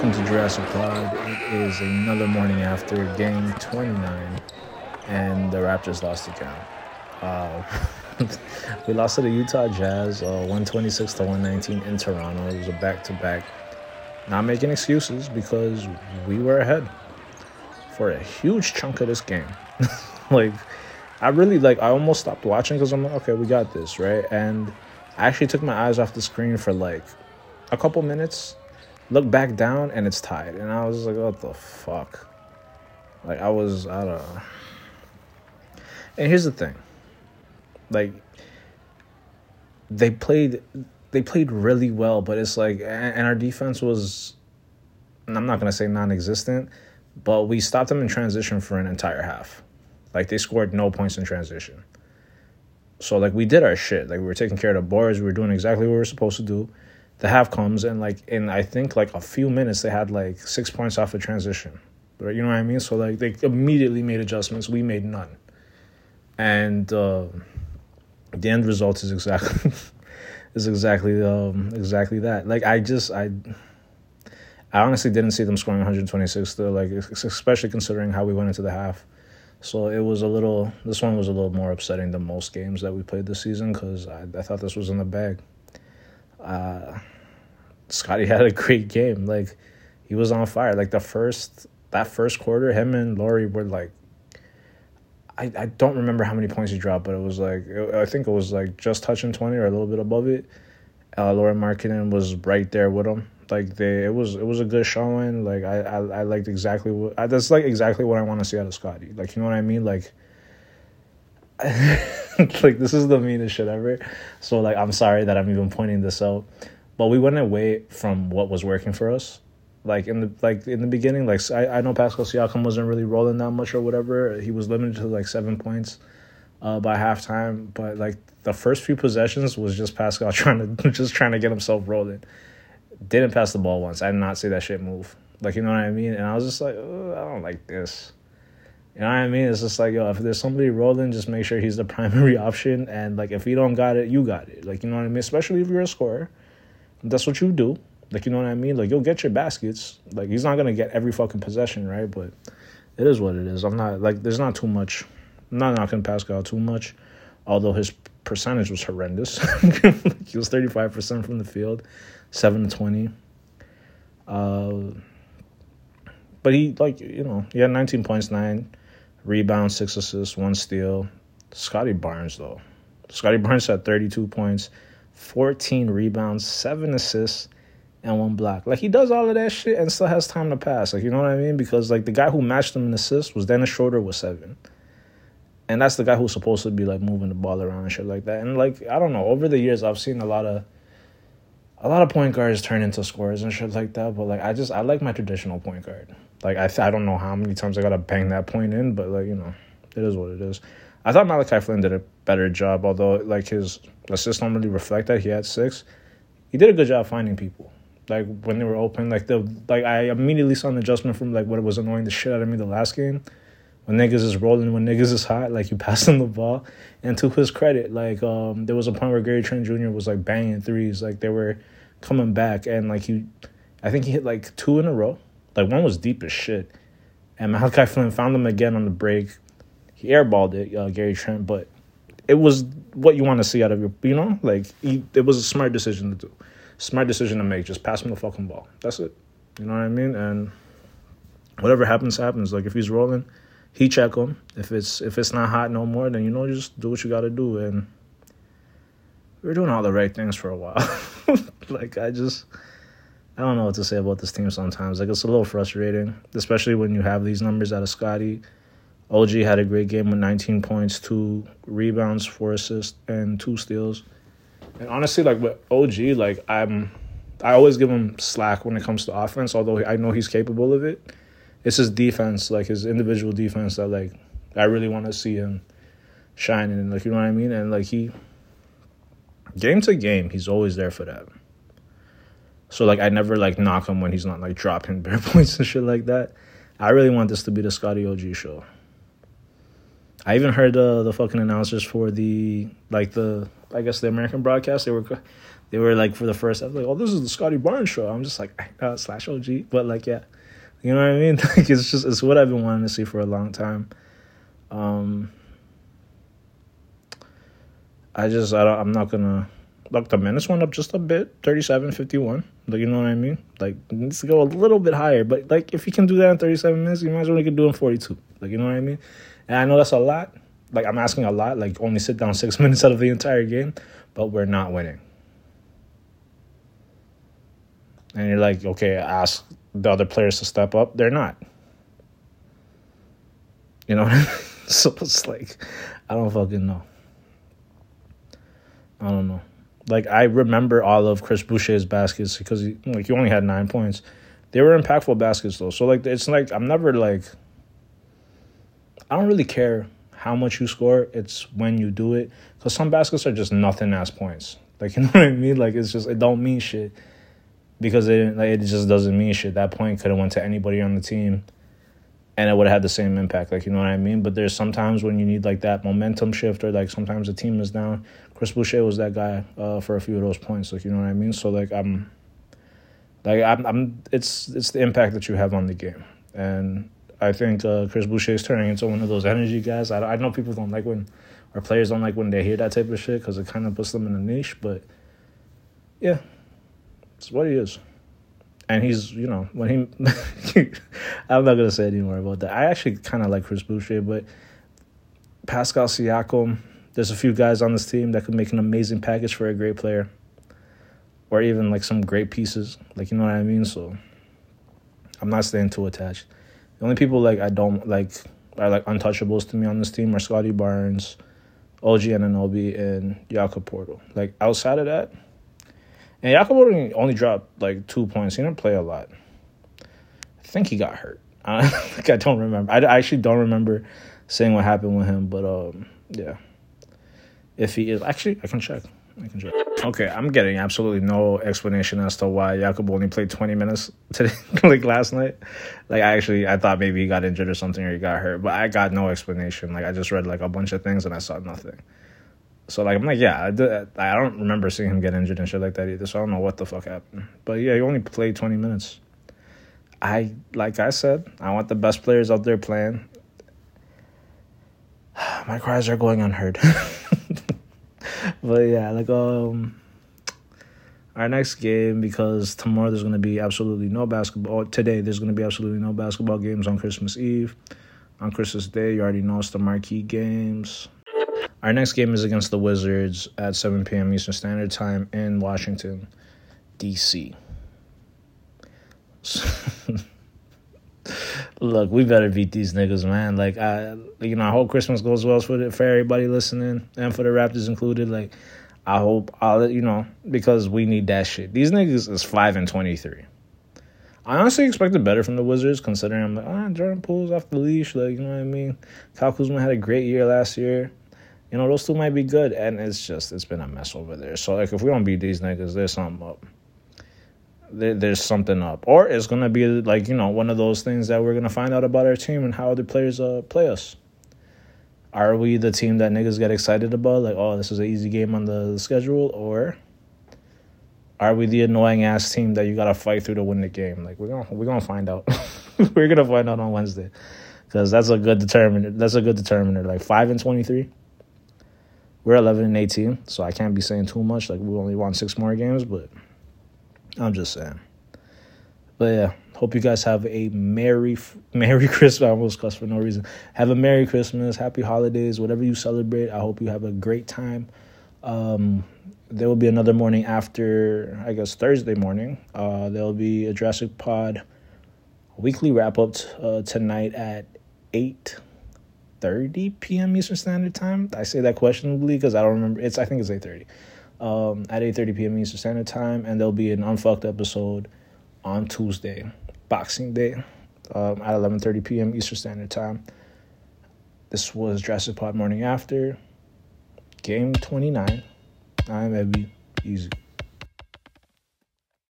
welcome to Jurassic Pod. It is another morning after game 29, and the Raptors lost again. Uh, we lost to the Utah Jazz, uh, 126 to 119 in Toronto. It was a back to back. Not making excuses because we were ahead for a huge chunk of this game. like, I really like. I almost stopped watching because I'm like, okay, we got this, right? And I actually took my eyes off the screen for like a couple minutes look back down and it's tied. And I was like, what the fuck? Like I was, I don't know. And here's the thing. Like they played they played really well, but it's like and our defense was I'm not gonna say non existent, but we stopped them in transition for an entire half. Like they scored no points in transition. So like we did our shit. Like we were taking care of the boards, we were doing exactly what we were supposed to do the half comes and like in I think like a few minutes they had like six points off of transition. Right? You know what I mean? So like they immediately made adjustments. We made none. And uh, the end result is exactly is exactly um exactly that. Like I just I I honestly didn't see them scoring 126 though, like especially considering how we went into the half. So it was a little. This one was a little more upsetting than most games that we played this season because I, I thought this was in the bag uh, Scottie had a great game. Like he was on fire. Like the first that first quarter, him and Lauri were like. I, I don't remember how many points he dropped, but it was like I think it was like just touching twenty or a little bit above it. Uh, Lauri Markkanen was right there with him. Like they, it was it was a good showing. Like I I, I liked exactly what I, that's like exactly what I want to see out of Scottie. Like you know what I mean? Like like this is the meanest shit ever. So like I'm sorry that I'm even pointing this out. But we went away from what was working for us. Like in the like in the beginning, like I, I know Pascal Siakam wasn't really rolling that much or whatever. He was limited to like seven points uh, by halftime. But like the first few possessions was just Pascal trying to just trying to get himself rolling. Didn't pass the ball once. I did not see that shit move. Like you know what I mean? And I was just like, I don't like this. You know what I mean? It's just like, yo, if there's somebody rolling, just make sure he's the primary option. And like, if you don't got it, you got it. Like, you know what I mean? Especially if you're a scorer, that's what you do. Like, you know what I mean? Like, you'll get your baskets. Like, he's not gonna get every fucking possession, right? But it is what it is. I'm not like, there's not too much. I'm not knocking Pascal too much, although his percentage was horrendous. he was 35% from the field, seven to 20. Uh, but he like you know he had 19 points, nine rebounds, six assists, one steal. Scottie Barnes, though. Scottie Barnes had 32 points, 14 rebounds, seven assists, and one block. Like, he does all of that shit and still has time to pass. Like, you know what I mean? Because, like, the guy who matched him in assists was Dennis Schroeder with seven. And that's the guy who's supposed to be, like, moving the ball around and shit like that. And, like, I don't know. Over the years, I've seen a lot of a lot of point guards turn into scorers and shit like that. But like, I just I like my traditional point guard. Like I I don't know how many times I gotta bang that point in, but like you know, it is what it is. I thought Malachi Flynn did a better job, although like his assists don't really reflect that. He had six. He did a good job finding people. Like when they were open, like the like I immediately saw an adjustment from like what was annoying the shit out of me the last game. When niggas is rolling, when niggas is hot, like you pass them the ball. And to his credit, like um there was a point where Gary Trent Jr. was like banging threes, like they were coming back and like he I think he hit like two in a row like one was deep as shit. And Malachi Flynn found him again on the break. He airballed it, uh, Gary Trent, but it was what you want to see out of your, you know, like he, it was a smart decision to do, smart decision to make. Just pass him the fucking ball. That's it. You know what I mean? And whatever happens, happens. Like if he's rolling, he check him. If it's if it's not hot no more, then you know just do what you got to do. And we are doing all the right things for a while. like I just I don't know what to say about this team sometimes. Like it's a little frustrating, especially when you have these numbers out of Scottie. OG had a great game with 19 points, two rebounds, four assists, and two steals. And honestly, like with OG, like I'm, I always give him slack when it comes to offense. Although I know he's capable of it, it's his defense, like his individual defense, that like I really want to see him shining. Like you know what I mean? And like he, game to game, he's always there for that. So like I never like knock him when he's not like dropping bare points and shit like that. I really want this to be the Scottie OG show. I even heard the the fucking announcers for the like the I guess the American broadcast. They were they were like for the first. I like, oh, this is the Scottie Barnes show. I'm just like uh, slash OG, but like yeah, you know what I mean. Like it's just it's what I've been wanting to see for a long time. Um, I just I don't, I'm not gonna look. The minutes went up just a bit, 37, 51. Like you know what I mean. Like needs to go a little bit higher, but like if you can do that in 37 minutes, you might as well can do it in 42. Like you know what I mean. And I know that's a lot. Like I'm asking a lot. Like only sit down six minutes out of the entire game, but we're not winning. And you're like, okay, ask the other players to step up. They're not. You know, so it's like, I don't fucking know. I don't know. Like I remember all of Chris Boucher's baskets because he, like he only had nine points. They were impactful baskets though. So like it's like I'm never like I don't really care how much you score. It's when you do it. Because some baskets are just nothing as points. Like you know what I mean? Like it's just it don't mean shit because it like it just doesn't mean shit. That point could have went to anybody on the team, and it would have had the same impact. Like you know what I mean? But there's sometimes when you need like that momentum shift, or like sometimes the team is down. Chris Boucher was that guy uh, for a few of those points. Like you know what I mean? So like I'm, like I'm, I'm. It's it's the impact that you have on the game, and I think uh, Chris Boucher is turning into one of those energy guys. I, I know people don't like when, or players don't like when they hear that type of shit because it kind of puts them in a niche. But yeah, it's what he is. And he's, you know, when he, I'm not gonna say any more about that. I actually kind of like Chris Boucher, but Pascal Siakam. There's a few guys on this team that could make an amazing package for a great player, or even like some great pieces. Like you know what I mean. So I'm not staying too attached. The only people like I don't like are like untouchables to me on this team are Scottie Barnes, OG and Anunoby, and Jakob Poeltl. Like outside of that, and Jakob only dropped like two points. He didn't play a lot. I think he got hurt. I, like, I don't remember. I, I actually don't remember seeing what happened with him. But um, yeah, if he is actually, I can check. I can check. Okay, I'm getting absolutely no explanation as to why Jakob only played 20 minutes today, like last night. Like, I actually, I thought maybe he got injured or something or he got hurt, but I got no explanation. Like, I just read like a bunch of things and I saw nothing. So, like, I'm like, yeah, I, did, I don't remember seeing him get injured and shit like that either. So, I don't know what the fuck happened. But yeah, he only played 20 minutes. I, like I said, I want the best players out there playing. My cries are going unheard. but yeah, like um our next game because tomorrow there's gonna be absolutely no basketball. Today there's gonna be absolutely no basketball games on Christmas Eve. On Christmas Day, you already know it's the marquee games. Our next game is against the Wizards at 7 p.m. Eastern Standard Time in Washington, D.C. Look, we better beat these niggas, man. Like, I, you know, I hope Christmas goes well for the, for everybody listening and for the Raptors included. Like, I hope I'll, you know, because we need that shit. These niggas is five and twenty three. I honestly expected better from the Wizards, considering I'm like, ah, Jordan Poole's off the leash. Like, you know what I mean? Kyle Kuzma had a great year last year. You know, those two might be good, and it's just it's been a mess over there. So like, if we don't beat these niggas, there's something up there, there's something up, or it's gonna be like you know one of those things that we're gonna find out about our team and how the players uh play us. Are we the team that niggas get excited about? Like, oh, this is an easy game on the, schedule, or are we the annoying ass team that you gotta fight through to win the game? Like, we're gonna we're gonna find out. we're gonna find out on Wednesday, because that's a good determiner. That's a good determiner. Like five and twenty three. We're eleven and eighteen, so I can't be saying too much. Like we only won six more games, but I'm just saying. But yeah, hope you guys have a merry Merry Christmas. I almost cussed for no reason. Have a Merry Christmas, Happy Holidays, whatever you celebrate. I hope you have a great time. Um, there will be another morning after, I guess Thursday morning. Uh, there will be a Jurassic Pod weekly wrap up t- uh, tonight at eight thirty p.m. Eastern Standard Time. I say that questionably because I don't remember. It's I think it's eight thirty um, at 8.30 p.m. Eastern Standard Time, and there'll be an Unfucked episode on Tuesday, Boxing Day, um, at 11.30 p.m. Eastern Standard Time. This was Jurassic Pod Morning After, Game 29. I'm Ebby. Easy.